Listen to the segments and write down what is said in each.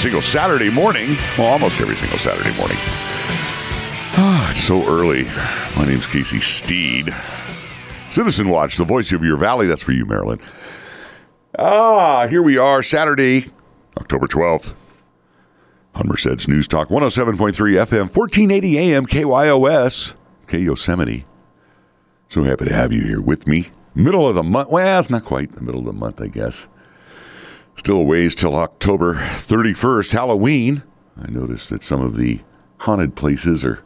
single Saturday morning. Well, almost every single Saturday morning. Ah, it's so early. My name's Casey Steed. Citizen Watch, the voice of your valley. That's for you, Maryland. Ah, here we are, Saturday, October 12th. On Merced's News Talk 107.3 FM, 1480 AM, KYOS, K Yosemite. So happy to have you here with me. Middle of the month. Well, it's not quite the middle of the month, I guess. Still a ways till October 31st, Halloween. I noticed that some of the haunted places are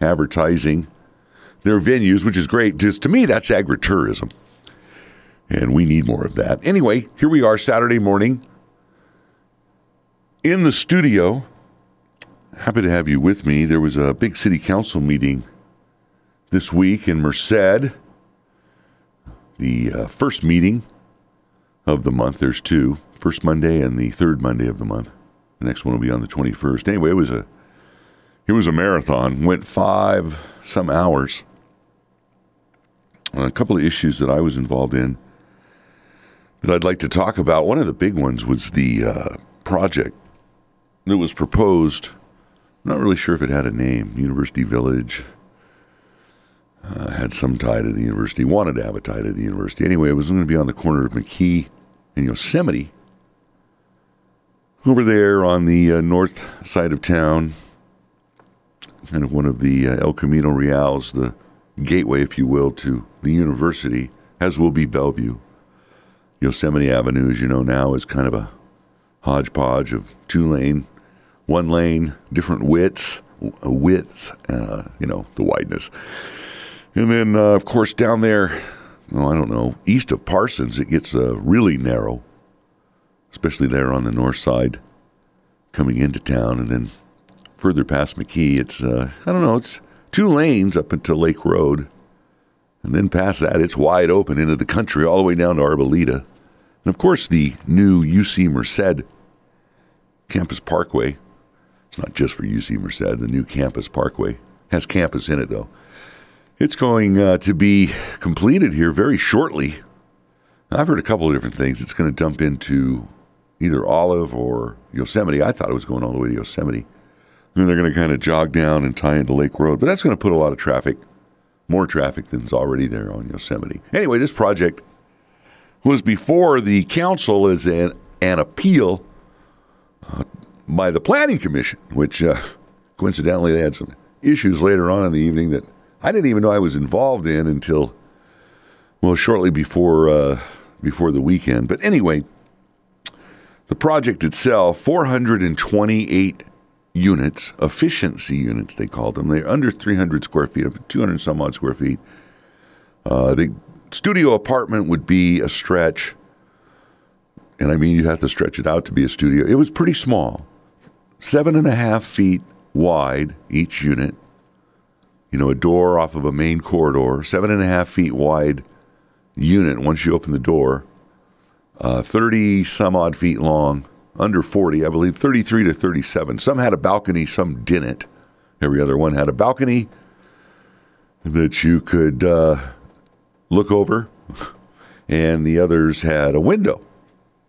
advertising their venues, which is great. Just to me, that's agritourism. And we need more of that. Anyway, here we are Saturday morning in the studio. Happy to have you with me. There was a big city council meeting this week in Merced. The uh, first meeting of the month. There's two first Monday and the third Monday of the month. The next one will be on the 21st. Anyway, it was a it was a marathon. Went five some hours. a couple of issues that I was involved in that I'd like to talk about. One of the big ones was the uh, project that was proposed. I'm not really sure if it had a name. University Village uh, had some tie to the university. Wanted to have a tie to the university. Anyway, it was going to be on the corner of McKee and Yosemite over there on the uh, north side of town, kind of one of the uh, El Camino Reals, the gateway, if you will, to the university, as will be Bellevue. Yosemite Avenue, as you know now, is kind of a hodgepodge of two lane, one lane, different widths, widths, uh, you know, the wideness. And then, uh, of course, down there, well, I don't know, east of Parsons, it gets uh, really narrow especially there on the north side coming into town. And then further past McKee, it's, uh, I don't know, it's two lanes up until Lake Road. And then past that, it's wide open into the country all the way down to Arboleda. And of course, the new UC Merced Campus Parkway. It's not just for UC Merced, the new Campus Parkway has campus in it, though. It's going uh, to be completed here very shortly. I've heard a couple of different things. It's going to dump into either Olive or Yosemite. I thought it was going all the way to Yosemite. And then they're going to kind of jog down and tie into Lake Road. But that's going to put a lot of traffic, more traffic than's already there on Yosemite. Anyway, this project was before the council as an, an appeal uh, by the Planning Commission, which uh, coincidentally they had some issues later on in the evening that I didn't even know I was involved in until, well, shortly before uh, before the weekend. But anyway, the project itself, 428 units, efficiency units, they called them. They're under 300 square feet, 200 some odd square feet. Uh, the studio apartment would be a stretch, and I mean, you'd have to stretch it out to be a studio. It was pretty small, seven and a half feet wide each unit. You know, a door off of a main corridor, seven and a half feet wide unit once you open the door uh, 30 some odd feet long, under 40, I believe, 33 to 37. Some had a balcony, some didn't. Every other one had a balcony that you could uh, look over, and the others had a window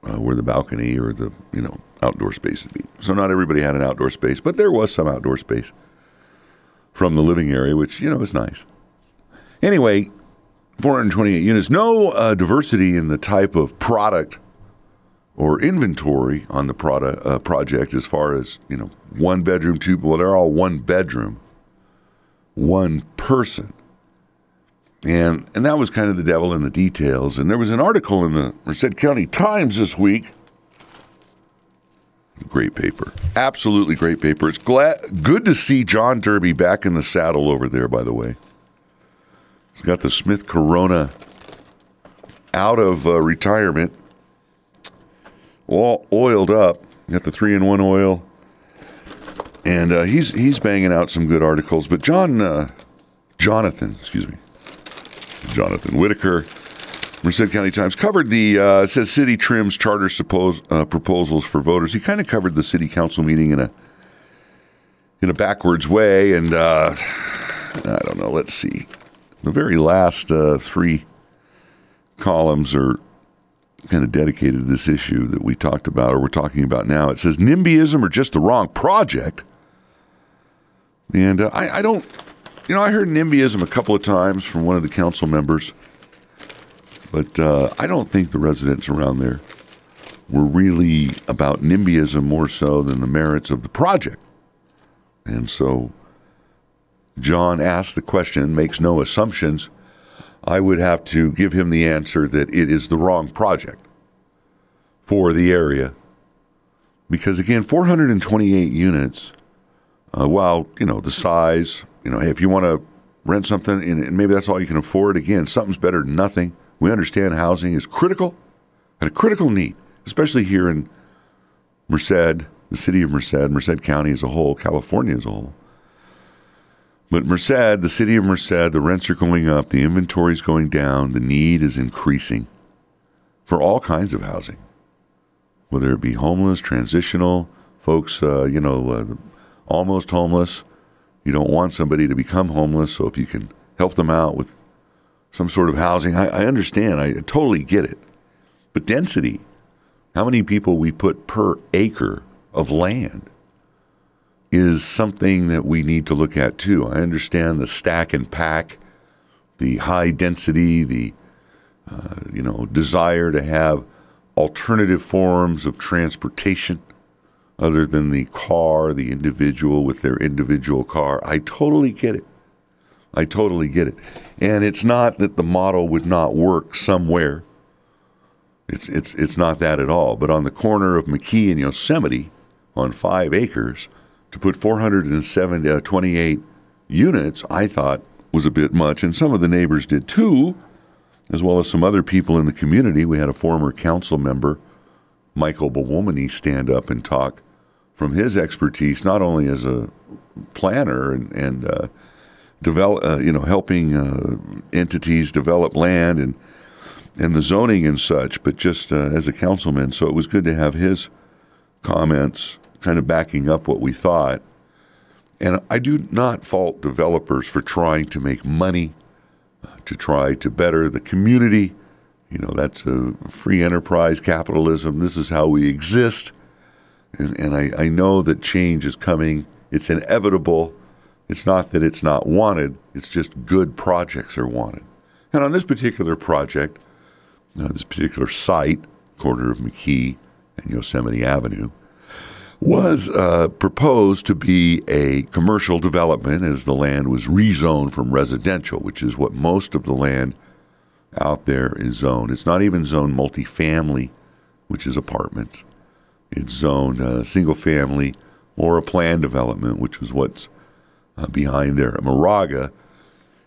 uh, where the balcony or the you know outdoor space would be. So not everybody had an outdoor space, but there was some outdoor space from the living area, which you know is nice. Anyway, 428 units. No uh, diversity in the type of product or inventory on the product uh, project as far as you know one bedroom, two. Well, they're all one bedroom, one person, and and that was kind of the devil in the details. And there was an article in the Merced County Times this week. Great paper, absolutely great paper. It's glad good to see John Derby back in the saddle over there. By the way. He's got the Smith Corona out of uh, retirement, all oiled up. Got the three in one oil, and uh, he's he's banging out some good articles. But John, uh, Jonathan, excuse me, Jonathan Whitaker, Merced County Times covered the uh, says city trims charter suppose, uh, proposals for voters. He kind of covered the city council meeting in a in a backwards way, and uh, I don't know. Let's see the very last uh, three columns are kind of dedicated to this issue that we talked about or we're talking about now. It says NIMBYism or just the wrong project. And uh, I, I don't, you know, I heard NIMBYism a couple of times from one of the council members, but uh, I don't think the residents around there were really about NIMBYism more so than the merits of the project. And so John asks the question, makes no assumptions. I would have to give him the answer that it is the wrong project for the area. Because again, 428 units, uh, while, you know, the size, you know, hey, if you want to rent something and maybe that's all you can afford, again, something's better than nothing. We understand housing is critical and a critical need, especially here in Merced, the city of Merced, Merced County as a whole, California as a whole. But Merced, the city of Merced, the rents are going up, the inventory is going down, the need is increasing for all kinds of housing, whether it be homeless, transitional, folks, uh, you know, uh, almost homeless. You don't want somebody to become homeless, so if you can help them out with some sort of housing, I, I understand, I totally get it. But density, how many people we put per acre of land is something that we need to look at too. I understand the stack and pack, the high density, the uh, you know desire to have alternative forms of transportation other than the car, the individual with their individual car. I totally get it. I totally get it. And it's not that the model would not work somewhere. It's it's it's not that at all. But on the corner of McKee and Yosemite, on five acres, to put 428 uh, units, I thought was a bit much, and some of the neighbors did too, as well as some other people in the community. We had a former council member, Michael Belluomini, stand up and talk from his expertise, not only as a planner and, and uh, develop, uh, you know, helping uh, entities develop land and and the zoning and such, but just uh, as a councilman. So it was good to have his comments kind of backing up what we thought. And I do not fault developers for trying to make money, uh, to try to better the community. You know, that's a free enterprise capitalism. This is how we exist. And, and I, I know that change is coming. It's inevitable. It's not that it's not wanted, it's just good projects are wanted. And on this particular project, uh, this particular site, corner of McKee and Yosemite Avenue, was uh, proposed to be a commercial development as the land was rezoned from residential, which is what most of the land out there is zoned. It's not even zoned multifamily, which is apartments. It's zoned uh, single family or a planned development, which is what's uh, behind there. Moraga,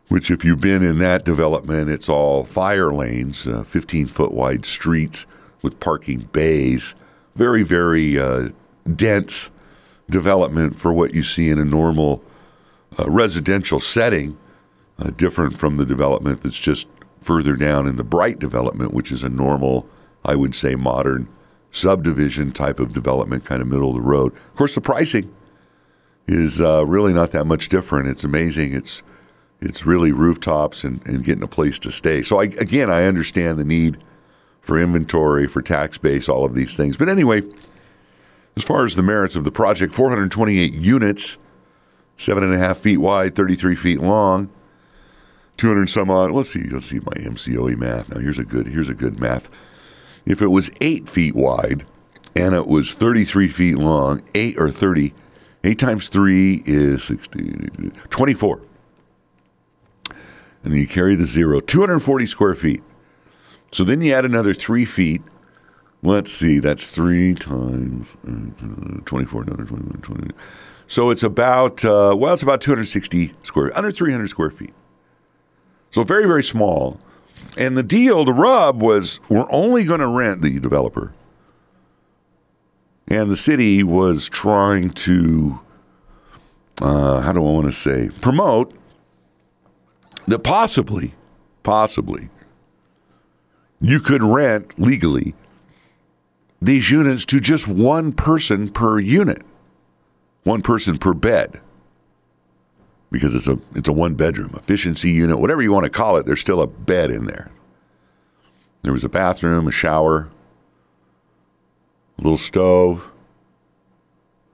which if you've been in that development, it's all fire lanes, uh, 15 foot wide streets with parking bays. Very, very uh, dense development for what you see in a normal residential setting, different from the development that's just further down in the Bright development, which is a normal, I would say, modern subdivision type of development, kind of middle of the road. Of course, the pricing is uh, really not that much different. It's amazing. It's it's really rooftops and, and getting a place to stay. So I, again, I understand the need for inventory, for tax base, all of these things. But anyway, as far as the merits of the project, 428 units, seven and a half feet wide, 33 feet long, 200 some odd. Let's see. Let's see my MCOE math. Now here's a good. Here's a good math. If it was eight feet wide and it was 33 feet long, eight or 30, eight times three is 60, 24. And then you carry the zero, 240 square feet. So then you add another three feet Let's see, that's three times uh, 24, another 21, 20. So it's about, uh, well, it's about 260 square, under 300 square feet. So very, very small. And the deal, the rub was we're only going to rent the developer. And the city was trying to, uh, how do I want to say, promote that possibly, possibly, you could rent legally these units to just one person per unit, one person per bed, because it's a it's a one bedroom efficiency unit, whatever you want to call it. There's still a bed in there, There was a bathroom, a shower, little stove.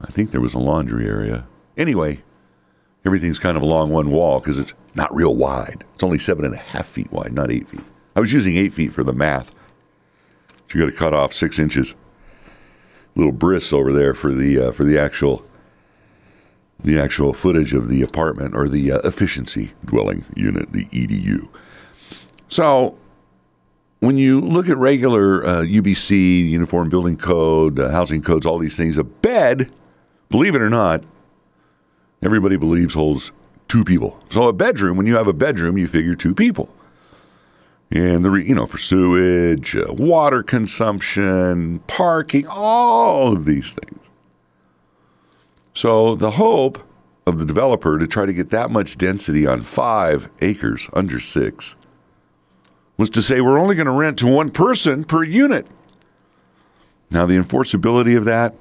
I think there was a laundry area. Anyway, everything's kind of along one wall because it's not real wide. It's only seven and a half feet wide, not eight feet. I was using eight feet for the math. you got to cut off six inches. Little bris over there for the uh, for the actual the actual footage of the apartment or the uh, efficiency dwelling unit, the EDU. So when you look at regular uh, UBC, Uniform Building Code, uh, housing codes, all these things, a bed, believe it or not, everybody believes holds two people. So a bedroom, when you have a bedroom, you figure two people. And the re, you know for sewage, uh, water consumption, parking, all of these things. So the hope of the developer to try to get that much density on five acres under six was to say we're only going to rent to one person per unit. Now, the enforceability of that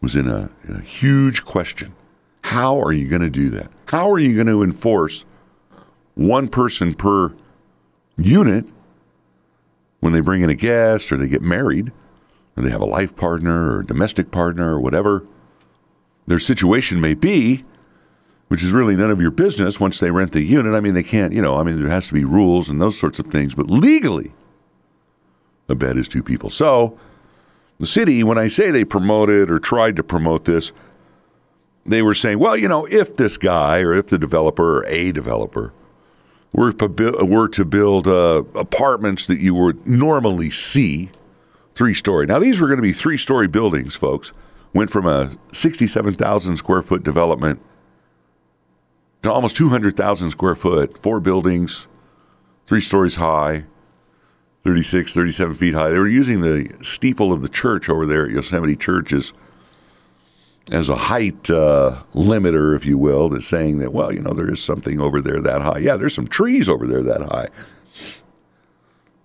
was in a, in a huge question. How are you going to do that? How are you going to enforce one person per unit when they bring in a guest or they get married or they have a life partner or domestic partner or whatever their situation may be? Which is really none of your business once they rent the unit. I mean, they can't, you know, I mean, there has to be rules and those sorts of things, but legally, a bed is two people. So, the city, when I say they promoted or tried to promote this, they were saying, well, you know, if this guy or if the developer or a developer were, were to build uh, apartments that you would normally see three story. Now, these were going to be three story buildings, folks. Went from a 67,000 square foot development to almost 200,000 square foot, four buildings, three stories high, 36, 37 feet high. They were using the steeple of the church over there at Yosemite Church as, as a height uh, limiter, if you will, that's saying that, well, you know, there is something over there that high. Yeah, there's some trees over there that high.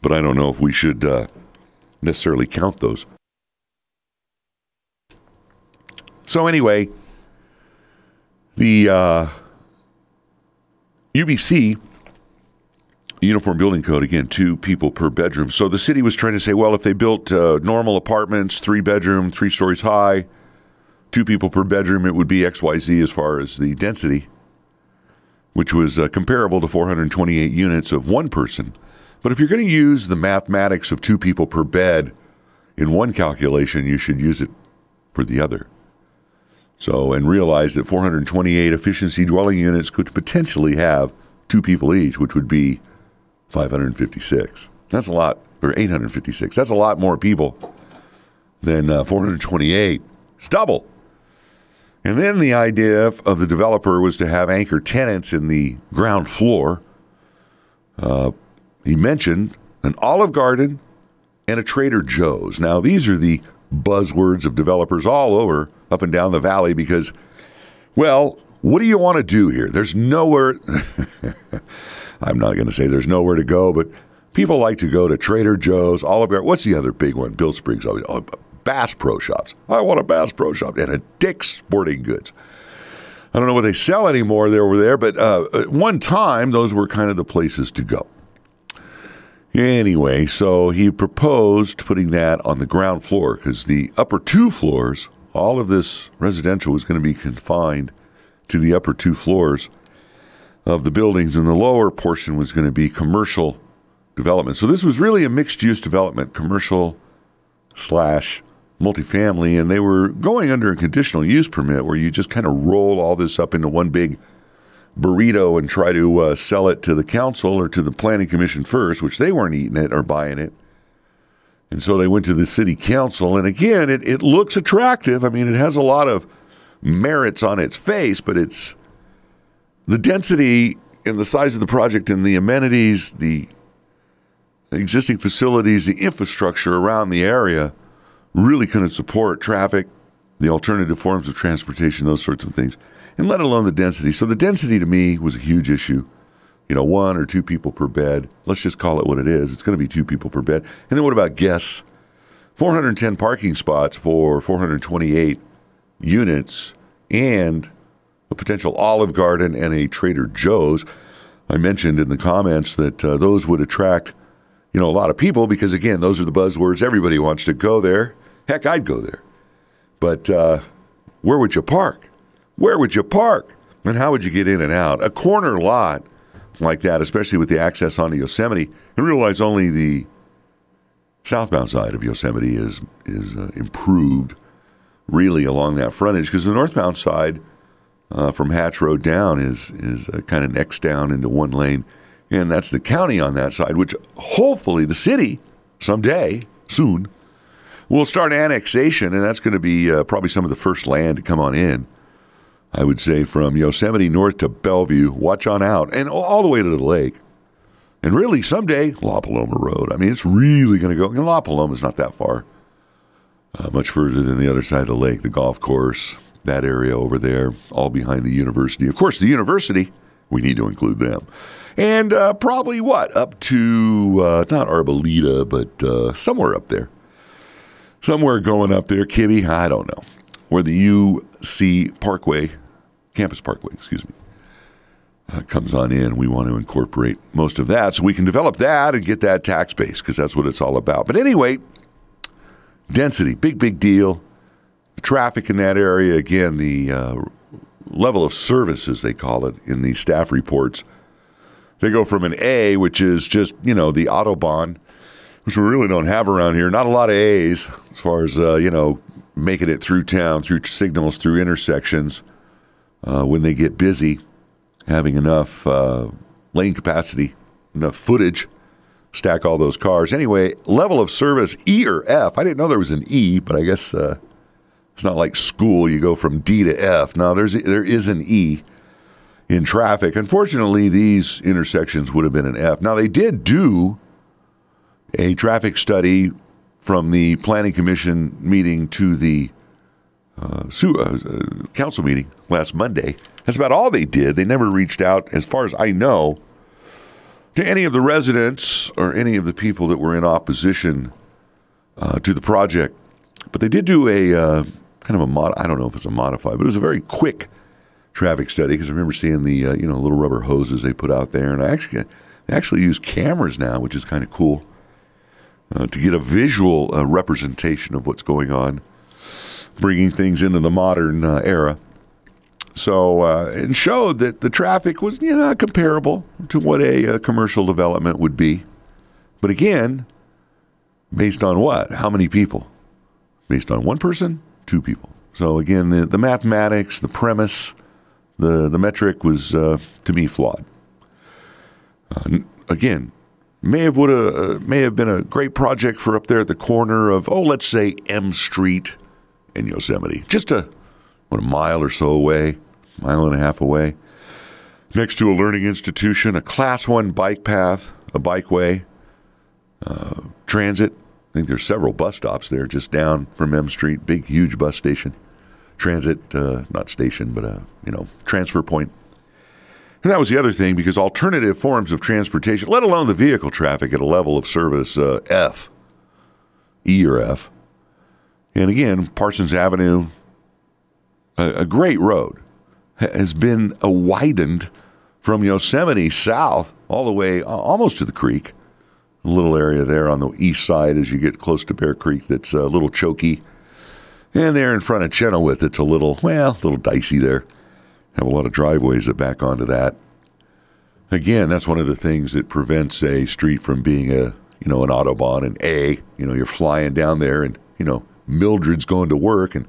But I don't know if we should uh, necessarily count those. So, anyway, the. Uh, UBC, Uniform Building Code, again, two people per bedroom. So the city was trying to say, well, if they built uh, normal apartments, three bedroom, three stories high, two people per bedroom, it would be XYZ as far as the density, which was uh, comparable to 428 units of one person. But if you're going to use the mathematics of two people per bed in one calculation, you should use it for the other. So, and realized that 428 efficiency dwelling units could potentially have two people each, which would be 556. That's a lot, or 856. That's a lot more people than uh, 428. It's double. And then the idea of the developer was to have anchor tenants in the ground floor. Uh, he mentioned an Olive Garden and a Trader Joe's. Now, these are the buzzwords of developers all over up and down the valley because, well, what do you want to do here? There's nowhere. I'm not going to say there's nowhere to go, but people like to go to Trader Joe's, Oliver. What's the other big one? Bill always. Oh, Bass Pro Shops. I want a Bass Pro Shop and a Dick's Sporting Goods. I don't know what they sell anymore there over there, but uh, at one time those were kind of the places to go. Anyway, so he proposed putting that on the ground floor because the upper two floors, all of this residential was going to be confined to the upper two floors of the buildings, and the lower portion was going to be commercial development. So this was really a mixed use development, commercial slash multifamily, and they were going under a conditional use permit where you just kind of roll all this up into one big burrito and try to uh, sell it to the council or to the planning commission first, which they weren't eating it or buying it. And so they went to the city council. And again, it, it looks attractive. I mean, it has a lot of merits on its face, but it's the density and the size of the project and the amenities, the existing facilities, the infrastructure around the area really couldn't support traffic, the alternative forms of transportation, those sorts of things and let alone the density. So the density to me was a huge issue. You know, one or two people per bed. Let's just call it what it is. It's going to be two people per bed. And then what about guests? 410 parking spots for 428 units and a potential Olive Garden and a Trader Joe's. I mentioned in the comments that uh, those would attract you know, a lot of people because again, those are the buzzwords. Everybody wants to go there. Heck, I'd go there. But uh, where would you park? Where would you park? And how would you get in and out? A corner lot like that, especially with the access onto Yosemite, and realize only the southbound side of Yosemite is is uh, improved really along that frontage because the northbound side uh, from Hatch Road down is is uh, kind of next down into one lane, and that's the county on that side, which hopefully the city someday soon will start annexation, and that's going to be uh, probably some of the first land to come on in. I would say from Yosemite north to Bellevue, watch on out, and all the way to the lake. And really, someday, La Paloma Road. I mean, it's really going to go. And La Paloma is not that far, uh, much further than the other side of the lake, the golf course, that area over there, all behind the university. Of course, the university, we need to include them. And uh, probably what? Up to, uh, not Arboleda, but uh, somewhere up there. Somewhere going up there, Kibby, I don't know. Where the UC Parkway Campus Parkway, excuse me, uh, comes on in. We want to incorporate most of that so we can develop that and get that tax base because that's what it's all about. But anyway, density, big, big deal. The traffic in that area, again, the uh, level of service, as they call it in the staff reports, they go from an A, which is just, you know, the Autobahn, which we really don't have around here. Not a lot of A's as far as, uh, you know, making it through town, through signals, through intersections uh, when they get busy, having enough uh, lane capacity, enough footage, stack all those cars. Anyway, level of service E or F. I didn't know there was an E, but I guess uh, it's not like school. You go from D to F. No, there's there is an E in traffic. Unfortunately, these intersections would have been an F. Now they did do a traffic study from the planning commission meeting to the uh, uh, council meeting last Monday. That's about all they did. They never reached out, as far as I know, to any of the residents or any of the people that were in opposition uh, to the project. But they did do a uh, kind of a mod. I don't know if it's a modified, but it was a very quick traffic study because I remember seeing the uh, you know little rubber hoses they put out there, and I actually they actually use cameras now, which is kind of cool uh, to get a visual representation of what's going on bringing things into the modern uh, era. So uh, it showed that the traffic was you know comparable to what a, a, commercial development would be, but again, based on what? How many people? Based on one person, two people. So again, the, the mathematics, the premise, the the metric was uh, to me flawed. Uh, again, may have would uh, may have been a great project for up there at the corner of oh let's say M Street in Yosemite, just a what a mile or so away, mile and a half away, next to a learning institution, a Class One bike path, a bikeway, uh, transit. I think there's several bus stops there, just down from M Street. Big, huge bus station, transit, uh, not station, but a you know transfer point. And that was the other thing because alternative forms of transportation, let alone the vehicle traffic at a level of service uh, F, E or F, and again, Parsons Avenue, a, a great road, has been widened from Yosemite south all the way almost to the creek. A little area there on the east side as you get close to Bear Creek that's a little choky. And there in front of Chenoweth, it's a little, well, a little dicey there. Have a lot of driveways that back onto that. Again, that's one of the things that prevents a street from being a, you know, an autobahn, an A. You know, you're flying down there and, you know, Mildred's going to work and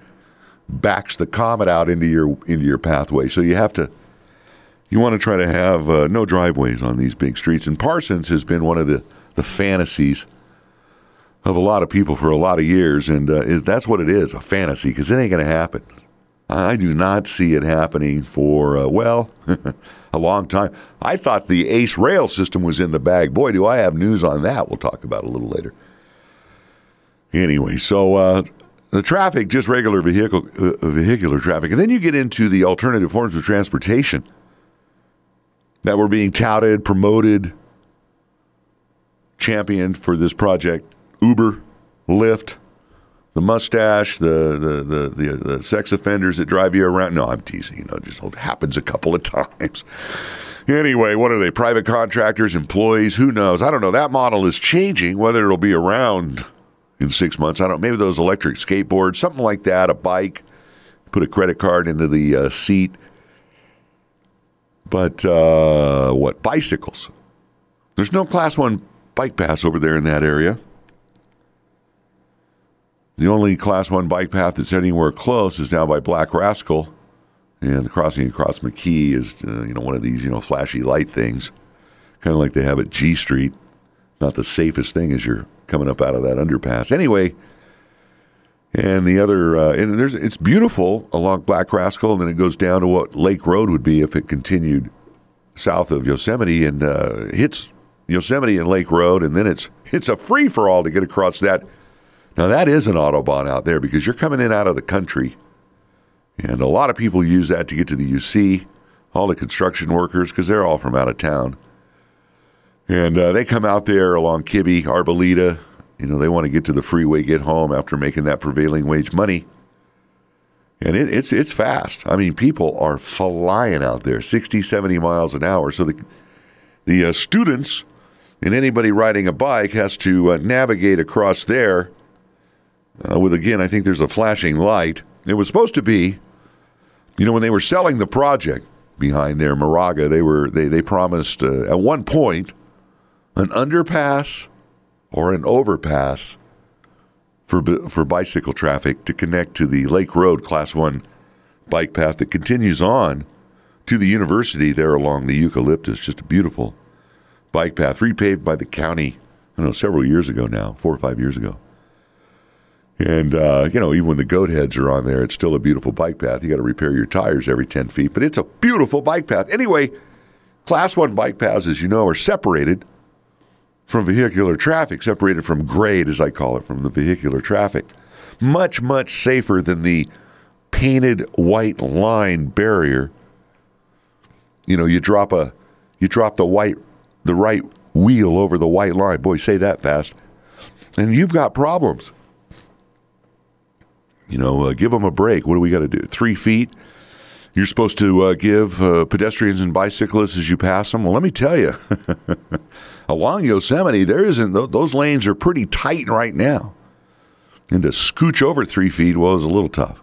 backs the comet out into your into your pathway. So you have to you want to try to have uh, no driveways on these big streets. And Parsons has been one of the the fantasies of a lot of people for a lot of years, and uh, is, that's what it is a fantasy because it ain't going to happen. I do not see it happening for uh, well a long time. I thought the ACE rail system was in the bag. Boy, do I have news on that. We'll talk about a little later. Anyway, so uh, the traffic, just regular vehicle uh, vehicular traffic, and then you get into the alternative forms of transportation that were being touted, promoted, championed for this project: Uber, Lyft, the mustache, the the, the the the sex offenders that drive you around. No, I'm teasing. You know, just happens a couple of times. Anyway, what are they? Private contractors, employees? Who knows? I don't know. That model is changing. Whether it'll be around in six months, I don't. Maybe those electric skateboards, something like that. A bike. Put a credit card into the uh, seat. But uh, what bicycles? There's no class one bike paths over there in that area. The only class one bike path that's anywhere close is down by Black Rascal, and the crossing across McKee is uh, you know one of these you know flashy light things, kind of like they have at G Street. Not the safest thing as you're coming up out of that underpass. Anyway, and the other uh, and there's it's beautiful along Black Rascal, and then it goes down to what Lake Road would be if it continued south of Yosemite and uh, hits Yosemite and Lake Road, and then it's it's a free for all to get across that now, that is an Autobahn out there because you're coming in out of the country. And a lot of people use that to get to the UC, all the construction workers, because they're all from out of town. And uh, they come out there along Kibby, Arboleda. You know, they want to get to the freeway, get home after making that prevailing wage money. And it, it's it's fast. I mean, people are flying out there, 60, 70 miles an hour. So the, the uh, students and anybody riding a bike has to uh, navigate across there uh, with again, I think there's a flashing light. It was supposed to be, you know, when they were selling the project behind there, Moraga, they were they they promised uh, at one point an underpass or an overpass for for bicycle traffic to connect to the Lake Road Class One bike path that continues on to the university there along the eucalyptus. Just a beautiful bike path, repaved by the county. I don't know several years ago now, four or five years ago. And, uh, you know, even when the goat heads are on there, it's still a beautiful bike path. You got to repair your tires every 10 feet, but it's a beautiful bike path. Anyway, class one bike paths, as you know, are separated from vehicular traffic, separated from grade, as I call it, from the vehicular traffic. Much, much safer than the painted white line barrier. You know, you drop a, you drop the white, the right wheel over the white line. Boy, say that fast. And you've got problems. You know, uh, give them a break. What do we got to do? Three feet? You're supposed to uh, give uh, pedestrians and bicyclists as you pass them. Well, let me tell you, along Yosemite, there isn't. Those lanes are pretty tight right now, and to scooch over three feet well is a little tough.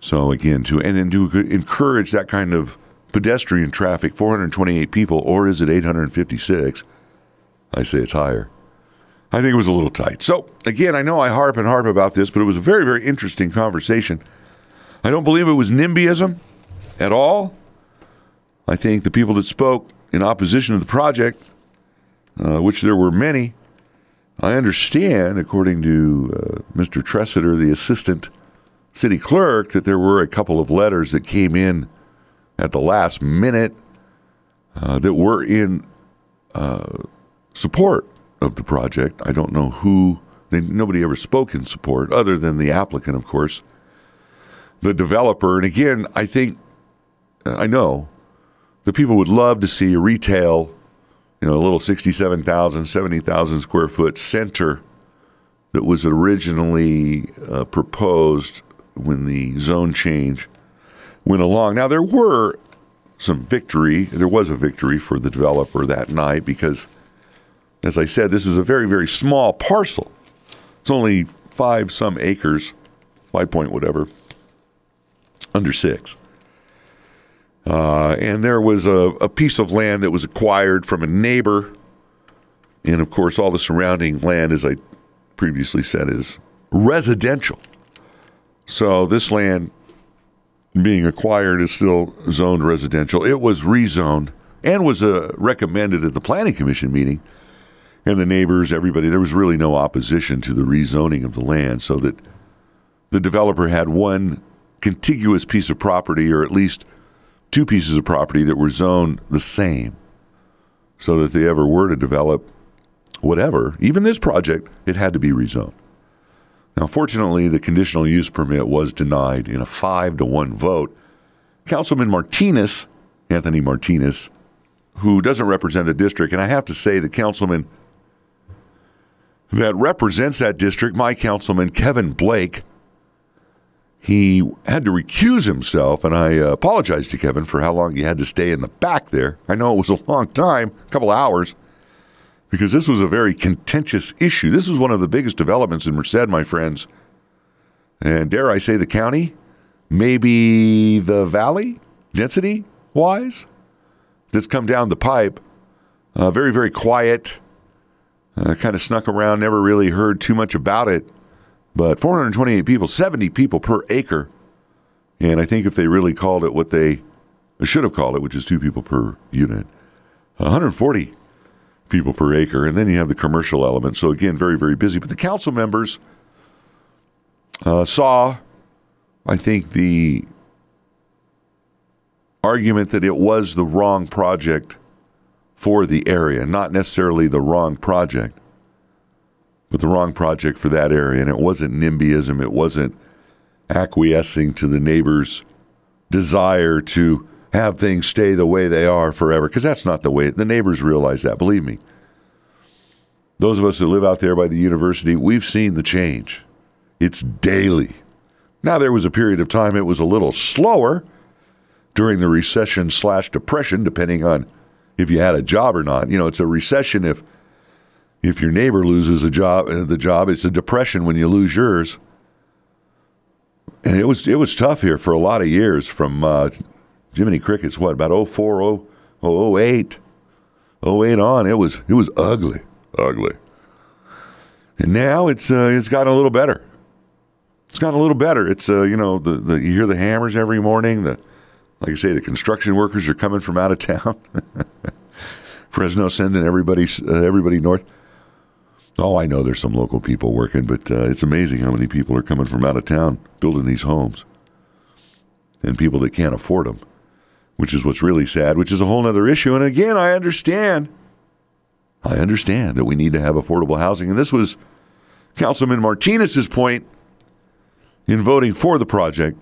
So again, to and then to encourage that kind of pedestrian traffic, 428 people, or is it 856? I say it's higher. I think it was a little tight. So, again, I know I harp and harp about this, but it was a very, very interesting conversation. I don't believe it was NIMBYism at all. I think the people that spoke in opposition to the project, uh, which there were many, I understand, according to uh, Mr. Tressiter, the assistant city clerk, that there were a couple of letters that came in at the last minute uh, that were in uh, support of the project. I don't know who, they, nobody ever spoke in support other than the applicant, of course, the developer. And again, I think, I know the people would love to see a retail, you know, a little 67,000, 70,000 square foot center that was originally uh, proposed when the zone change went along. Now, there were some victory. There was a victory for the developer that night because as I said, this is a very, very small parcel. It's only five some acres, five point whatever, under six. Uh, and there was a, a piece of land that was acquired from a neighbor. And of course, all the surrounding land, as I previously said, is residential. So this land being acquired is still zoned residential. It was rezoned and was uh, recommended at the Planning Commission meeting and the neighbors, everybody, there was really no opposition to the rezoning of the land, so that the developer had one contiguous piece of property, or at least two pieces of property that were zoned the same, so that they ever were to develop whatever, even this project, it had to be rezoned. Now, fortunately, the conditional use permit was denied in a five to one vote. Councilman Martinez, Anthony Martinez, who doesn't represent the district, and I have to say that Councilman that represents that district, my councilman Kevin Blake. He had to recuse himself, and I uh, apologize to Kevin for how long he had to stay in the back there. I know it was a long time, a couple hours, because this was a very contentious issue. This is one of the biggest developments in Merced, my friends. And dare I say the county, maybe the valley, density wise, that's come down the pipe. Uh, very, very quiet, uh, kind of snuck around, never really heard too much about it. But 428 people, 70 people per acre. And I think if they really called it what they should have called it, which is two people per unit, 140 people per acre. And then you have the commercial element. So again, very, very busy. But the council members uh, saw, I think, the argument that it was the wrong project for the area, not necessarily the wrong project, but the wrong project for that area. And it wasn't NIMBYism, it wasn't acquiescing to the neighbors' desire to have things stay the way they are forever, because that's not the way the neighbors realize that, believe me. Those of us that live out there by the university, we've seen the change. It's daily. Now, there was a period of time it was a little slower during the recession slash depression, depending on if you had a job or not. You know, it's a recession if if your neighbor loses a job, uh, the job. It's a depression when you lose yours. And it was it was tough here for a lot of years from uh, Jiminy Cricket's what about 04, 08, 08 on. It was it was ugly, ugly. And now it's uh, it's gotten a little better. It's gotten a little better. It's uh, you know the, the you hear the hammers every morning. The like I say, the construction workers are coming from out of town. Fresno sending everybody uh, everybody north. Oh, I know there's some local people working, but uh, it's amazing how many people are coming from out of town building these homes, and people that can't afford them, which is what's really sad. Which is a whole other issue. And again, I understand. I understand that we need to have affordable housing, and this was Councilman Martinez's point in voting for the project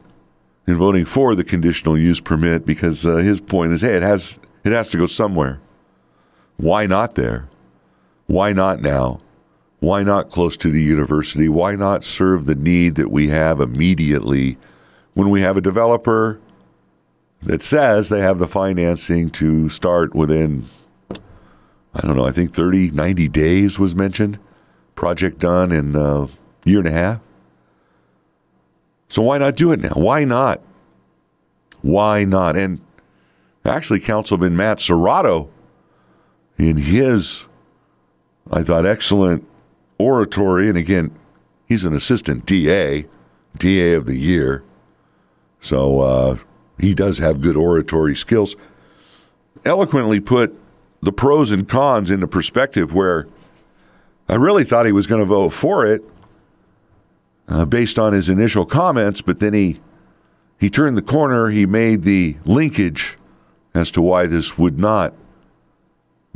in voting for the conditional use permit because uh, his point is, hey, it has it has to go somewhere. Why not there? Why not now? Why not close to the university? Why not serve the need that we have immediately when we have a developer that says they have the financing to start within, I don't know, I think 30, 90 days was mentioned. Project done in a year and a half. So why not do it now? Why not? Why not? And actually, Councilman Matt Serratto, in his, I thought, excellent oratory, and again, he's an assistant DA, DA of the year. So uh, he does have good oratory skills. Eloquently put the pros and cons into perspective where I really thought he was going to vote for it uh, based on his initial comments, but then he he turned the corner. He made the linkage as to why this would not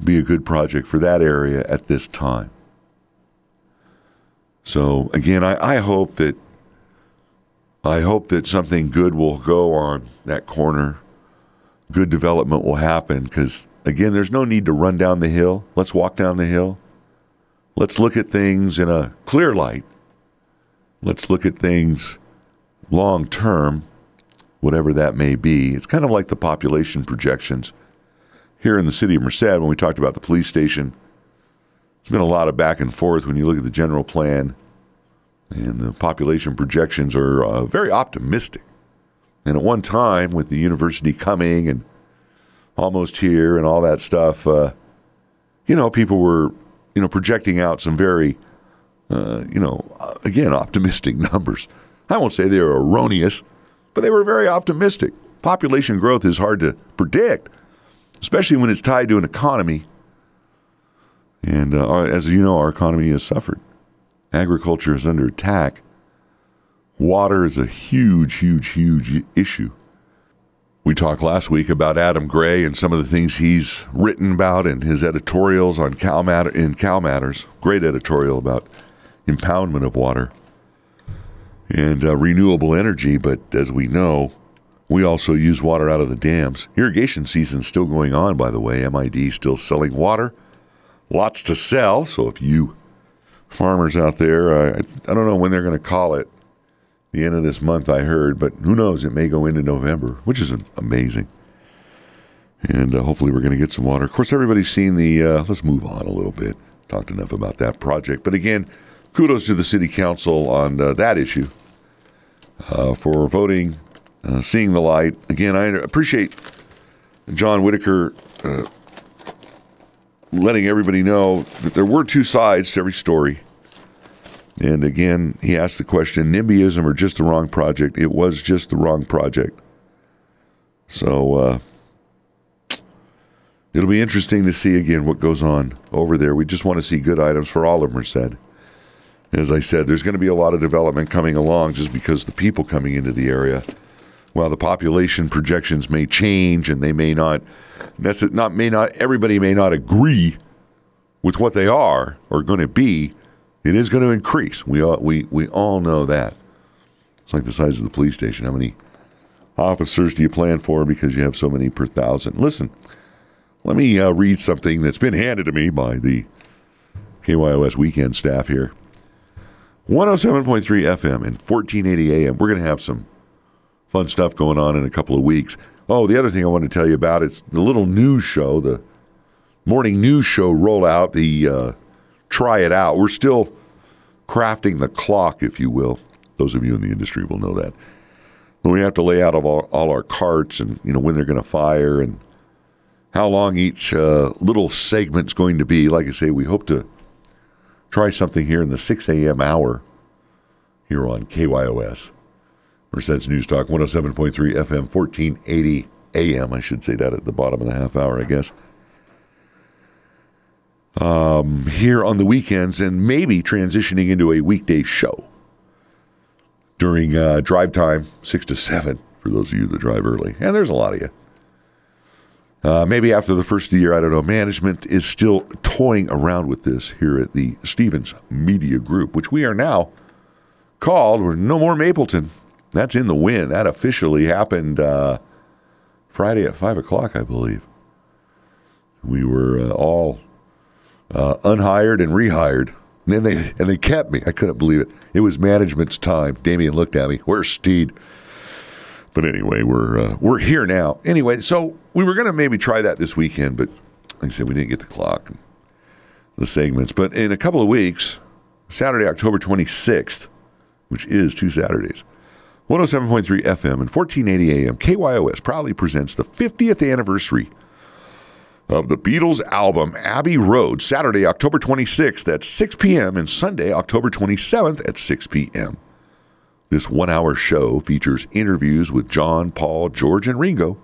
be a good project for that area at this time. So again, I, I hope that I hope that something good will go on that corner. Good development will happen because again, there's no need to run down the hill. Let's walk down the hill. Let's look at things in a clear light Let's look at things long term, whatever that may be. It's kind of like the population projections here in the city of Merced when we talked about the police station. There's been a lot of back and forth when you look at the general plan, and the population projections are uh, very optimistic. And at one time, with the university coming and almost here and all that stuff, uh, you know, people were, you know, projecting out some very uh, you know, again, optimistic numbers. I won't say they were erroneous, but they were very optimistic. Population growth is hard to predict, especially when it's tied to an economy. And uh, as you know, our economy has suffered. Agriculture is under attack. Water is a huge, huge, huge issue. We talked last week about Adam Gray and some of the things he's written about in his editorials on Cal Matter, in Cal Matters. Great editorial about impoundment of water and uh, renewable energy. But as we know, we also use water out of the dams. Irrigation season's still going on, by the way. MID still selling water. Lots to sell. So if you farmers out there. I, I don't know when they're going to call it. The end of this month, I heard, but who knows? It may go into November, which is amazing. And uh, hopefully, we're going to get some water. Of course, everybody's seen the. Uh, let's move on a little bit. Talked enough about that project. But again, kudos to the city council on uh, that issue uh, for voting, uh, seeing the light. Again, I appreciate John Whitaker uh, letting everybody know that there were two sides to every story. And again, he asked the question NIMBYism or just the wrong project? It was just the wrong project. So uh, it'll be interesting to see again what goes on over there. We just want to see good items for all of Merced. As I said, there's going to be a lot of development coming along just because the people coming into the area, while the population projections may change and they may not, not may not everybody may not agree with what they are or going to be it is going to increase. We all, we, we all know that. It's like the size of the police station. How many officers do you plan for because you have so many per thousand? Listen, let me uh, read something that's been handed to me by the KYOS weekend staff here. 107.3 FM and 1480 AM. We're going to have some fun stuff going on in a couple of weeks. Oh, the other thing I want to tell you about is the little news show, the morning news show rollout, the uh, try it out. We're still crafting the clock, if you will. Those of you in the industry will know that. But we have to lay out all, all our carts and you know when they're going to fire and how long each uh, little segment's going to be. Like I say, we hope to try something here in the 6 a.m. hour here on KYOS. Merced's News Talk 107.3 FM, 1480 AM. I should say that at the bottom of the half hour, I guess um, here on the weekends and maybe transitioning into a weekday show during uh, drive time, 6 to 7, for those of you that drive early. And there's a lot of you. Uh, maybe after the first of the year, I don't know. Management is still toying around with this here at the Stephens Media Group, which we are now called. We're no more Mapleton. That's in the wind. That officially happened uh, Friday at 5 o'clock, I believe. We were uh, all uh, unhired and rehired. And then they and they kept me. I couldn't believe it. It was management's time. Damien looked at me. Where's Steed? But anyway, we're uh, we're here now. Anyway, so we were to maybe try that this weekend, but like I said, we didn't get the clock, the segments. But in a couple of weeks, Saturday, October 26th, which is two Saturdays, 107.3 FM and 1480 AM, KYOS proudly presents the 50th anniversary of the Beatles album Abbey Road, Saturday, October 26th at 6 p.m., and Sunday, October 27th at 6 p.m. This one hour show features interviews with John, Paul, George, and Ringo,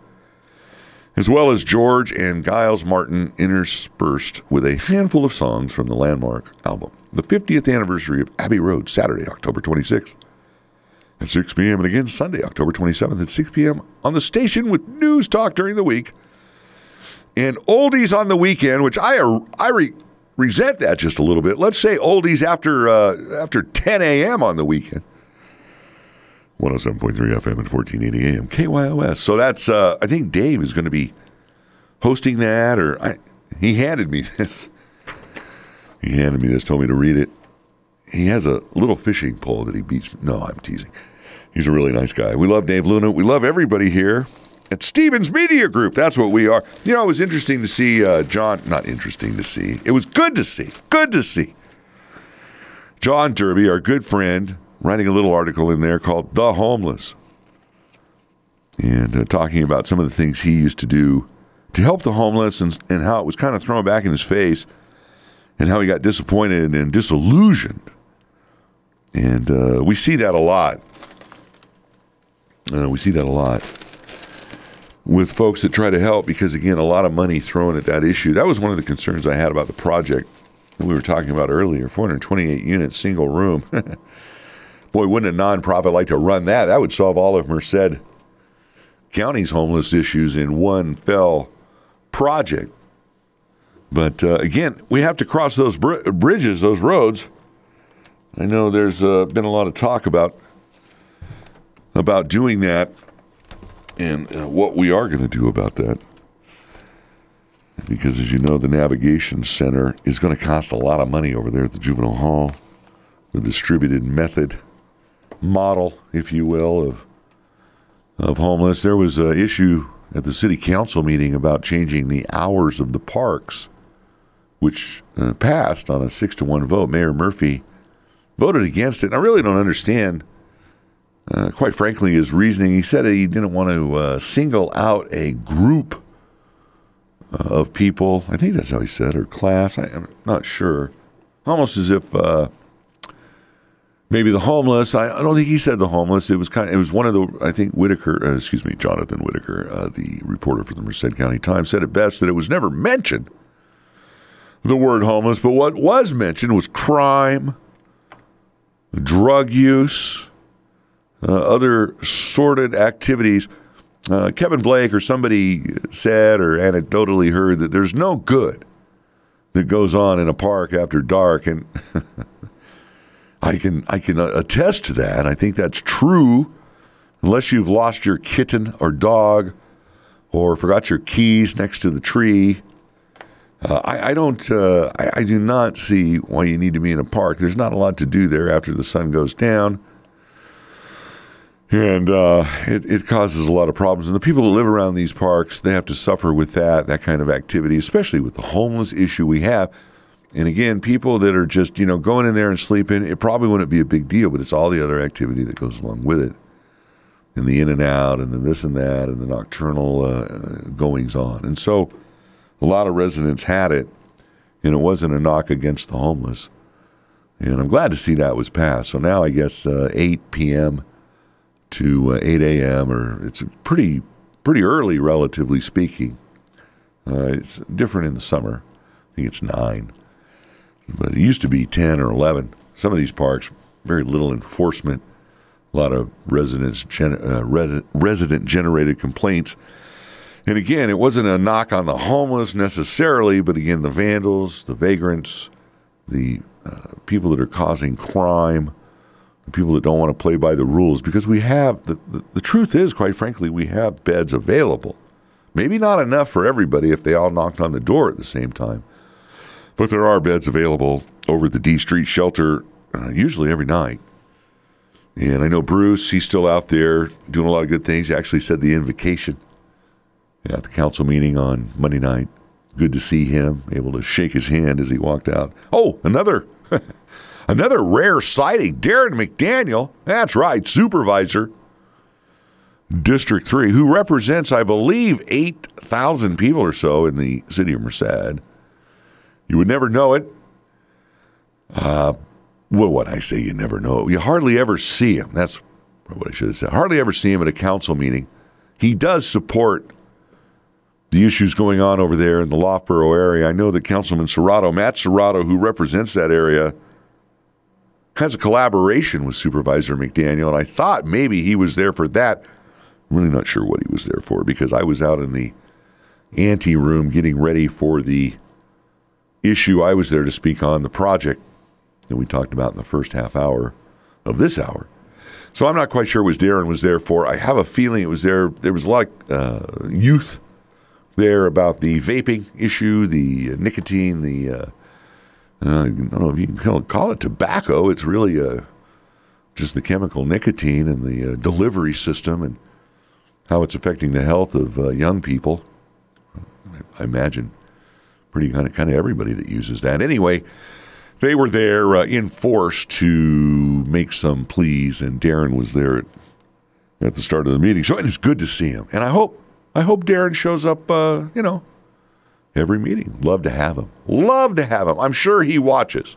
as well as George and Giles Martin interspersed with a handful of songs from the landmark album. The 50th anniversary of Abbey Road, Saturday, October 26th at 6 p.m., and again Sunday, October 27th at 6 p.m. on the station with news talk during the week and oldies on the weekend, which I I re, resent that just a little bit. Let's say oldies after uh, after 10 a.m. on the weekend. 107.3 FM and 1480 AM KYOS. So that's uh, I think Dave is going to be hosting that, or I, he handed me this. He handed me this, told me to read it. He has a little fishing pole that he beats. No, I'm teasing. He's a really nice guy. We love Dave Luna. We love everybody here at Stephens Media Group. That's what we are. You know, it was interesting to see uh, John, not interesting to see, it was good to see, good to see. John Derby, our good friend, writing a little article in there called The Homeless and uh, talking about some of the things he used to do to help the homeless and, and how it was kind of thrown back in his face and how he got disappointed and disillusioned. And uh, we see that a lot. Uh, we see that a lot with folks that try to help because again a lot of money thrown at that issue. That was one of the concerns i had about the project that we were talking about earlier 428 units single room. Boy wouldn't a nonprofit like to run that? That would solve all of merced county's homeless issues in one fell project. But uh, again we have to cross those br- bridges those roads i know there's uh, been a lot of talk about about doing that and uh, what we are going to do about that. Because as you know, the Navigation Center is going to cost a lot of money over there at the Juvenile Hall. the distributed method model, if you will, of of homeless. There was an issue at the city council meeting about changing the hours of the parks, which uh, passed on a six to one vote. Mayor Murphy voted against it. And I really don't understand, uh, quite frankly, his reasoning. He said he didn't want to uh, single out a group uh, of people. I think that's how he said, or class. I, am not sure. Almost as if uh, maybe the homeless. I, I, don't think he said the homeless. It was kind. Of, it was one of the. I think Whitaker. Uh, excuse me, Jonathan Whitaker, uh, the reporter for the Merced County Times, said it best that it was never mentioned. The word homeless, but what was mentioned was crime, drug use, uh, other sordid activities. Uh, Kevin Blake or somebody said or anecdotally heard that there's no good that goes on in a park after dark, and I can I can attest to that. I think that's true, unless you've lost your kitten or dog, or forgot your keys next to the tree. Uh, I, I, don't. Uh, I, I, do not see why you need to be in a park. There's not a lot to do there after the sun goes down, and uh, it, it causes a lot of problems. And the people that live around these parks, they have to suffer with that that kind of activity, especially with the homeless issue we have. And again, people that are just, you know, going in there and sleeping, it probably wouldn't be a big deal, but it's all the other activity that goes along with it. And the in and out, and then this and that, and the nocturnal uh, goings on. And so a lot of residents had it, and it wasn't a knock against the homeless. And I'm glad to see that was passed. So now I guess uh, 8 p.m. to uh, 8 a.m., or it's pretty, pretty early, relatively speaking. Uh, it's different in the summer. I think it's 9 but it used to be 10 or 11. Some of these parks, very little enforcement, a lot of residents gen- uh, resident generated complaints. And again, it wasn't a knock on the homeless necessarily, but again, the vandals, the vagrants, the uh, people that are causing crime, the people that don't want to play by the rules, because we have, the, the, the truth is, quite frankly, we have beds available. Maybe not enough for everybody if they all knocked on the door at the same time. But there are beds available over at the D Street shelter, uh, usually every night. And I know Bruce, he's still out there doing a lot of good things. He actually said the invocation at the council meeting on Monday night. Good to see him, able to shake his hand as he walked out. Oh, another another rare sighting. Daron McDaniel, that's right, supervisor, District 3, who represents, I believe, 8,000 people or so in the city of Merced you would never know it. Uh, well, what I say, you never know. You hardly ever see him. That's what I should have said. Hardly ever see him at a council meeting. He does support the issues going on over there in the Loughborough area. I know that Councilman Serratto, Matt Serratto, who represents that area, has a collaboration with Supervisor McDaniel, and I thought maybe he was there for that. I'm really not sure what he was there for because I was out in the ante room getting ready for the issue I was there to speak on, the project that we talked about in the first half hour of this hour. So I'm not quite sure what Daron was there for. I have a feeling it was there. There was a lot of uh, youth there about the vaping issue, the nicotine, the uh, uh, I don't know if you can call it tobacco. It's really uh, just the chemical nicotine and the uh, delivery system and how it's affecting the health of uh, young people. I imagine pretty kind of kind of everybody that uses that. Anyway, they were there uh, in force to make some pleas, and Daron was there at, at, the start of the meeting. So it was good to see him, and I hope I hope Daron shows up. Uh, you know, every meeting. Love to have him. Love to have him. I'm sure he watches.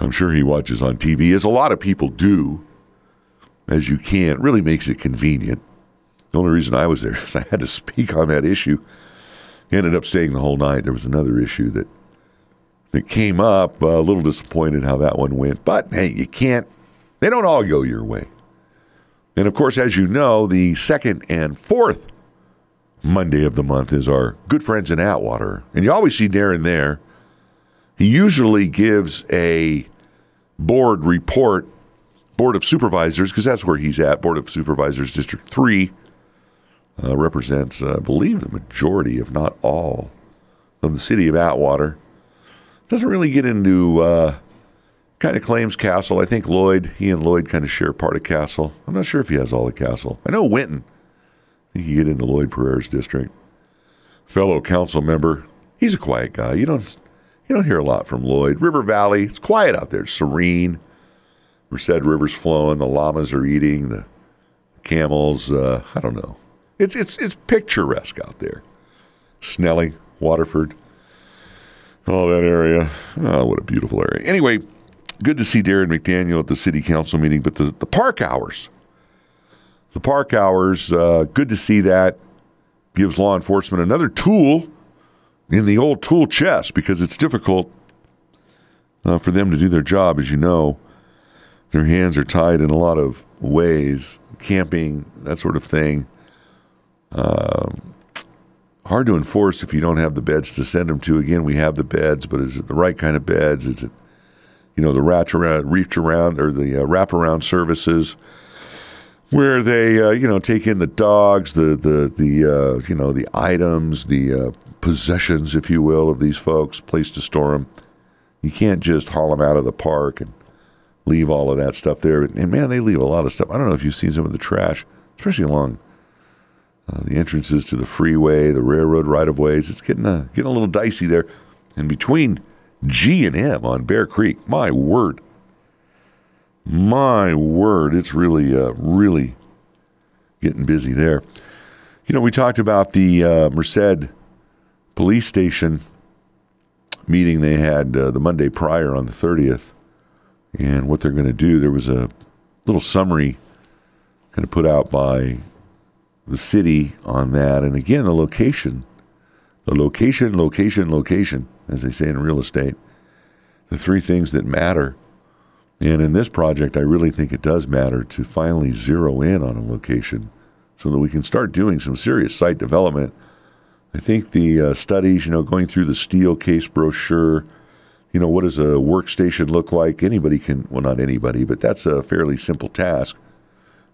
I'm sure he watches on TV, as a lot of people do. As you can, it really makes it convenient. The only reason I was there is I had to speak on that issue ended up staying the whole night. There was another issue that that came up. Uh, a little disappointed how that one went, but hey, you can't. They don't all go your way. And of course, as you know, the second and fourth Monday of the month is our good friends in Atwater, and you always see Daron there. He usually gives a board report, board of supervisors, because that's where he's at, board of supervisors, District Three uh, represents, uh, I believe, the majority, if not all, of the city of Atwater. Doesn't really get into uh, kind of claims Castle. I think Lloyd, he and Lloyd kind of share part of Castle. I'm not sure if he has all of Castle. I know Winton. I think you get into Lloyd Pareira's district. Fellow council member, he's a quiet guy. You don't you don't hear a lot from Lloyd. River Valley, it's quiet out there, serene. Merced River's flowing, the llamas are eating, the camels, uh, I don't know. It's it's it's picturesque out there. Snelling, Waterford, all that area. Oh, what a beautiful area. Anyway, good to see Daron McDaniel at the city council meeting, but the, the park hours, the park hours, uh, good to see that. Gives law enforcement another tool in the old tool chest because it's difficult uh, for them to do their job, as you know. Their hands are tied in a lot of ways, camping, that sort of thing. Uh, hard to enforce if you don't have the beds to send them to. Again, we have the beds, but is it the right kind of beds? Is it, you know, the reach around, reach around or the uh, wraparound services where they, uh, you know, take in the dogs, the the the uh, you know the items, the uh, possessions, if you will, of these folks, place to store them. You can't just haul them out of the park and leave all of that stuff there. And man, they leave a lot of stuff. I don't know if you've seen some of the trash, especially along uh, the entrances to the freeway, the railroad right of ways. It's getting a, getting a little dicey there. And between G and M on Bear Creek, my word, my word, it's really, uh, really getting busy there. You know, we talked about the uh, Merced police station meeting they had uh, the Monday prior on the 30th and what they're going to do. There was a little summary kind of put out by the city on that. And again, the location, the location, location, location, as they say in real estate, the three things that matter. And in this project, I really think it does matter to finally zero in on a location so that we can start doing some serious site development. I think the uh, studies, you know, going through the Steelcase brochure, you know, what does a workstation look like? Anybody can, well, not anybody, but that's a fairly simple task.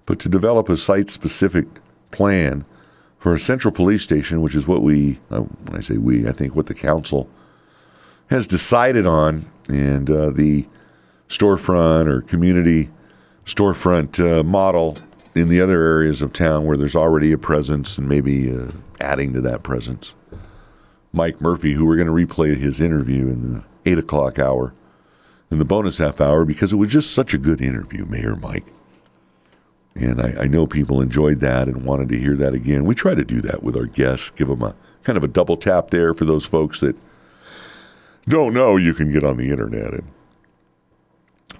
But to develop a site specific plan for a central police station, which is what we, uh, when I say we, I think what the council has decided on, and uh, the storefront or community storefront uh, model in the other areas of town where there's already a presence and maybe uh, adding to that presence. Mike Murphy, who we're going to replay his interview in the eight o'clock hour, in the bonus half hour, because it was just such a good interview, Mayor Mike. And I, I, know people enjoyed that and wanted to hear that again. We try to do that with our guests, give them a kind of a double tap there for those folks that don't know you can get on the internet and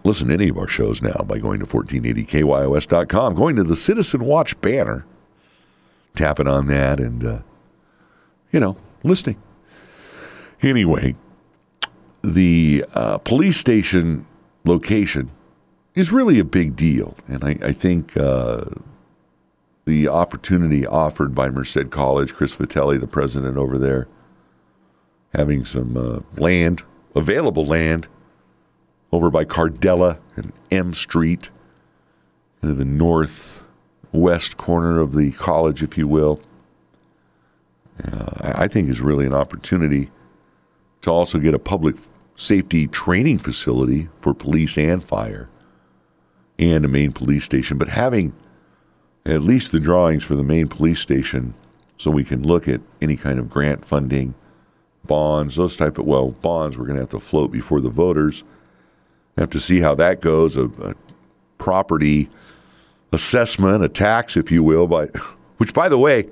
listen to any of our shows now by going to 1480kyos.com, going to the Citizen Watch banner, tapping on that, and, uh, you know, listening. Anyway, the uh, police station location is really a big deal. And I, I think uh, the opportunity offered by Merced College, Chris Vitelli, the president over there, having some uh, land, available land, over by Cardella and M Street, into the northwest corner of the college, if you will, uh, I think is really an opportunity to also get a public safety training facility for police and fire and a main police station, but having at least the drawings for the main police station so we can look at any kind of grant funding, bonds, those type of well, bonds we're going to have to float before the voters. Have to see how that goes. A, a property assessment, a tax, if you will, by which, by the way,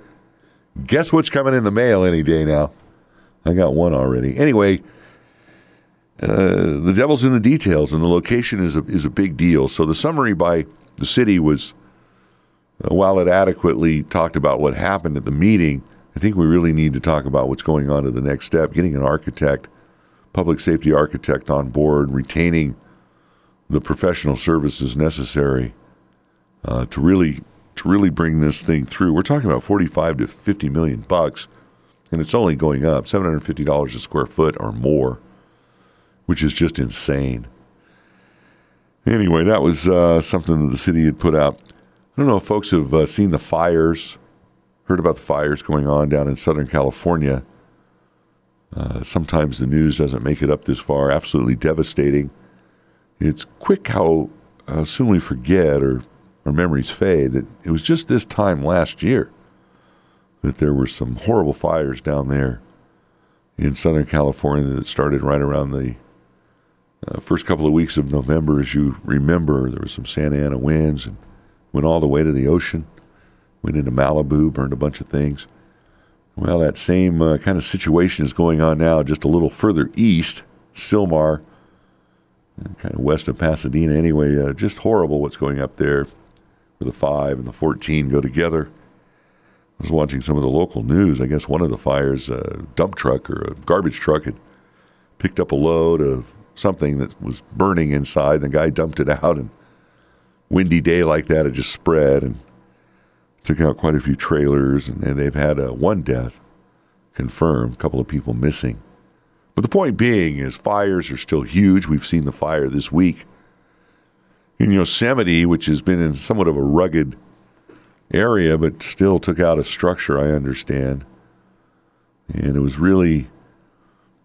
guess what's coming in the mail any day now? I got one already. Anyway, uh, the devil's in the details, and the location is a, is a big deal. So the summary by the city was, uh, while it adequately talked about what happened at the meeting, I think we really need to talk about what's going on to the next step, getting an architect, public safety architect on board, retaining the professional services necessary uh, to really to really bring this thing through. We're talking about 45 to 50 million bucks, and it's only going up, $750 a square foot or more which is just insane. Anyway, that was uh, something that the city had put out. I don't know if folks have uh, seen the fires, heard about the fires going on down in Southern California. Uh, sometimes the news doesn't make it up this far. Absolutely devastating. it's quick how uh, soon we forget or our memories fade that it was just this time last year that there were some horrible fires down there in Southern California that started right around the uh, first couple of weeks of November. As you remember, there was some Santa Ana winds and went all the way to the ocean, went into Malibu, burned a bunch of things. Well, that same uh, kind of situation is going on now just a little further east, Sylmar, kind of west of Pasadena. Anyway, uh, just horrible what's going up there where the 5 and the 14 go together. I was watching some of the local news. I guess one of the fires, a dump truck or a garbage truck, had picked up a load of something that was burning inside. The guy dumped it out, and windy day like that, it just spread and took out quite a few trailers. And they've had uh, one death confirmed, a couple of people missing. But the point being is fires are still huge. We've seen the fire this week in Yosemite, which has been in somewhat of a rugged area, but still took out a structure, I understand. And it was really,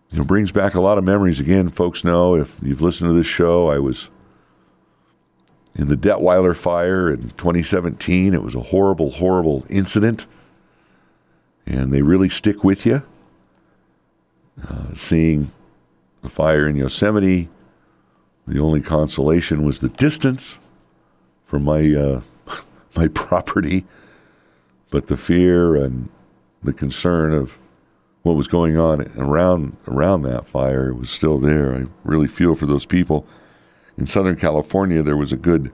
you know, brings back a lot of memories. Again, folks know if you've listened to this show, I was in the Detwiler fire in 2017. It was a horrible, horrible incident. And they really stick with you. Uh, seeing the fire in Yosemite, the only consolation was the distance from my uh, my property, but the fear and the concern of what was going on around around that fire was still there. I really feel for those people. In Southern California, there was a good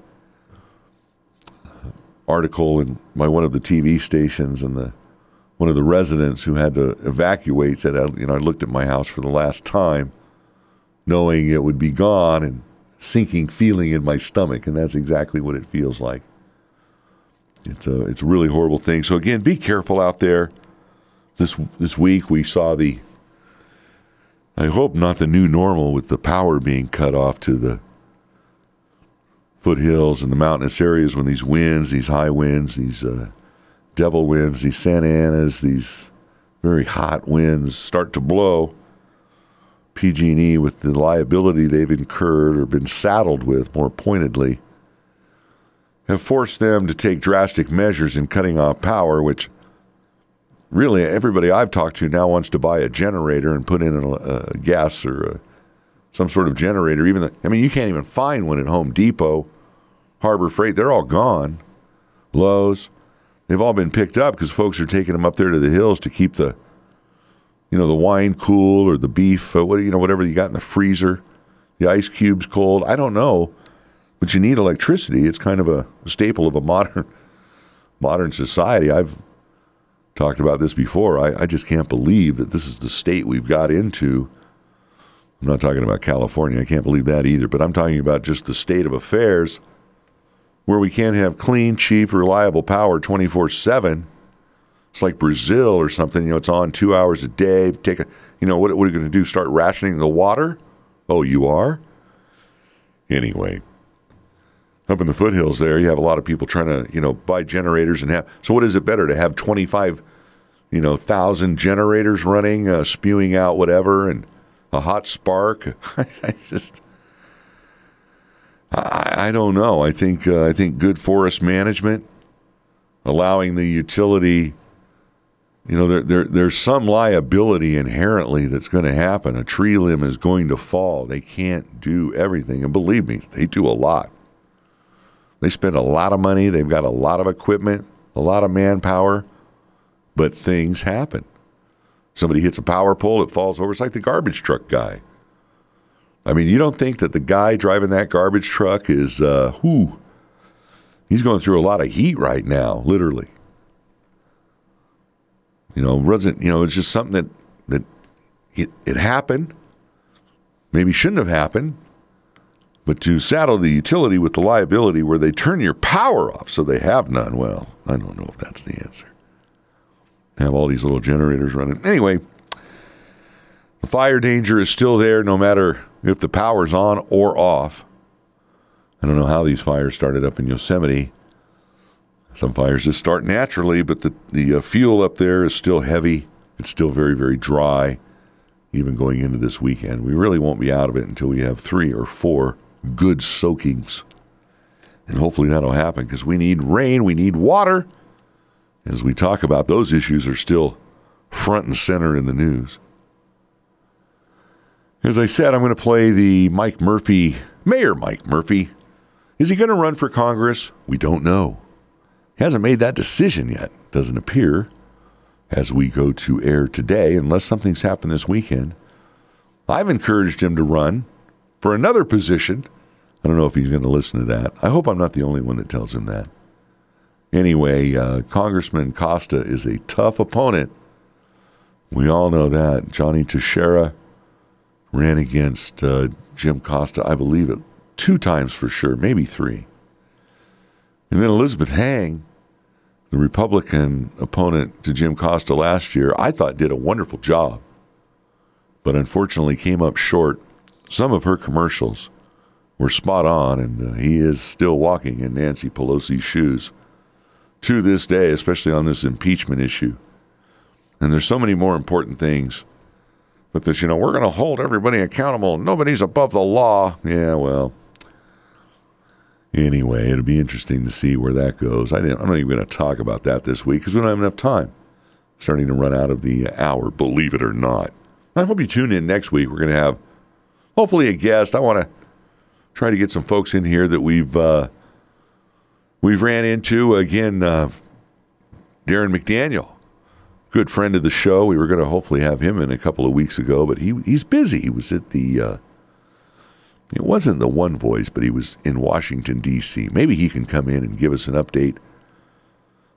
article in my one of the TV stations, and the one of the residents who had to evacuate said, "You know, I looked at my house for the last time, knowing it would be gone, and sinking feeling in my stomach, and that's exactly what it feels like." It's a it's a really horrible thing. So again, be careful out there. This this week we saw the I hope not the new normal with the power being cut off to the foothills and the mountainous areas when these winds, these high winds, these uh, devil winds, these Santa Anas, these very hot winds start to blow. PG&E with the liability they've incurred or been saddled with, more pointedly, have forced them to take drastic measures in cutting off power, which really everybody I've talked to now wants to buy a generator and put in a, a gas or a, some sort of generator. Even the, I mean, you can't even find one at Home Depot, Harbor Freight. They're all gone. Lowe's, they've all been picked up because folks are taking them up there to the hills to keep the, you know, the wine cool or the beef, uh, what you know, whatever you got in the freezer, the ice cubes cold. I don't know, but you need electricity. It's kind of a staple of a modern modern society. I've talked about this before. I, I just can't believe that this is the state we've got into. I'm not talking about California. I can't believe that either. But I'm talking about just the state of affairs where we can't have clean, cheap, reliable power 24 7 it's like Brazil or something. You know, it's on two hours a day. Take a, you know, what, what are you going to do? Start rationing the water? Oh, you are? Anyway, up in the foothills there, you have a lot of people trying to, you know, buy generators and have. So, what is it better to have 25, you know, thousand generators running, uh, spewing out whatever, and a hot spark? I just. I, I don't know. I think uh, I think good forest management, allowing the utility you know, there, there, there's some liability inherently that's going to happen. A tree limb is going to fall. They can't do everything. And believe me, they do a lot. They spend a lot of money, they've got a lot of equipment, a lot of manpower, but things happen. Somebody hits a power pole, it falls over. It's like the garbage truck guy. I mean, you don't think that the guy driving that garbage truck is, uh, whoo, he's going through a lot of heat right now, literally. You know, wasn't you know, it's just something that that it, it happened. Maybe shouldn't have happened. But to saddle the utility with the liability where they turn your power off so they have none, well, I don't know if that's the answer. Have all these little generators running. Anyway, the fire danger is still there no matter if the power's on or off. I don't know how these fires started up in Yosemite. Some fires just start naturally, but the, the uh, fuel up there is still heavy. It's still very, very dry, even going into this weekend. We really won't be out of it until we have three or four good soakings. And hopefully that'll happen because we need rain, we need water. As we talk about, those issues are still front and center in the news. As I said, I'm going to play the Mike Murphy, Mayor Mike Murphy. Is he going to run for Congress? We don't know. He hasn't made that decision yet, doesn't appear, as we go to air today, unless something's happened this weekend. I've encouraged him to run for another position. I don't know if he's going to listen to that. I hope I'm not the only one that tells him that. Anyway, uh, Congressman Costa is a tough opponent. We all know that. Johnny Tacherra ran against uh, Jim Costa, I believe it, two times for sure, maybe three. And then Elizabeth Heng, the Republican opponent to Jim Costa last year, I thought did a wonderful job, but unfortunately came up short. Some of her commercials were spot on, and uh, he is still walking in Nancy Pelosi's shoes to this day, especially on this impeachment issue. And there's so many more important things. But this, you know, we're going to hold everybody accountable. Nobody's above the law. Yeah, well. Anyway, it'll be interesting to see where that goes. I am not even going to talk about that this week because we don't have enough time. Starting to run out of the hour, believe it or not. I hope you tune in next week. We're going to have hopefully a guest. I want to try to get some folks in here that we've uh, we've ran into again. Uh, Daron McDaniel, good friend of the show. We were going to hopefully have him in a couple of weeks ago, but he he's busy. He was at the. Uh, it wasn't the One Voice, but he was in Washington D.C. Maybe he can come in and give us an update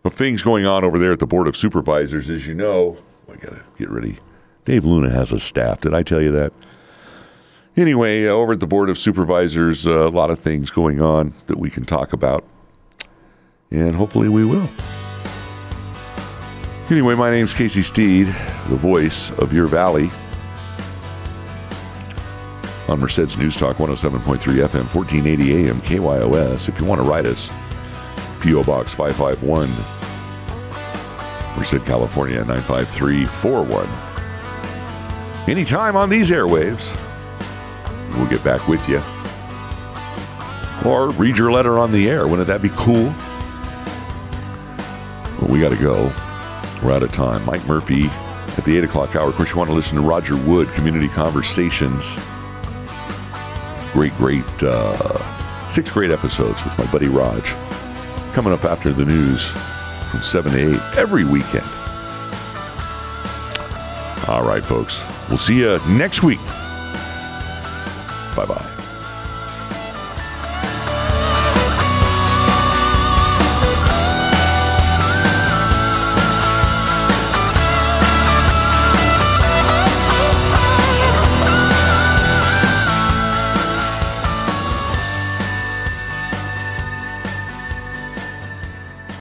of things going on over there at the Board of Supervisors. As you know, I got to get ready. Dave Luna has a staff. Did I tell you that? Anyway, uh, over at the Board of Supervisors, uh, a lot of things going on that we can talk about, and hopefully we will. Anyway, my name's Casey Steed, the voice of your valley. On Merced's News Talk 107.3 FM, 1480 AM, KYOS. If you want to write us, P.O. Box 551, Merced, California 95341. Anytime on these airwaves, we'll get back with you. Or read your letter on the air. Wouldn't that be cool? Well, we got to go. We're out of time. Mike Murphy at the 8 o'clock hour. Of course, you want to listen to Roger Wood, Community Conversations. Great, great, uh, six great episodes with my buddy Raj. Coming up after the news from 7 to 8 every weekend. All right, folks. We'll see you next week. Bye bye.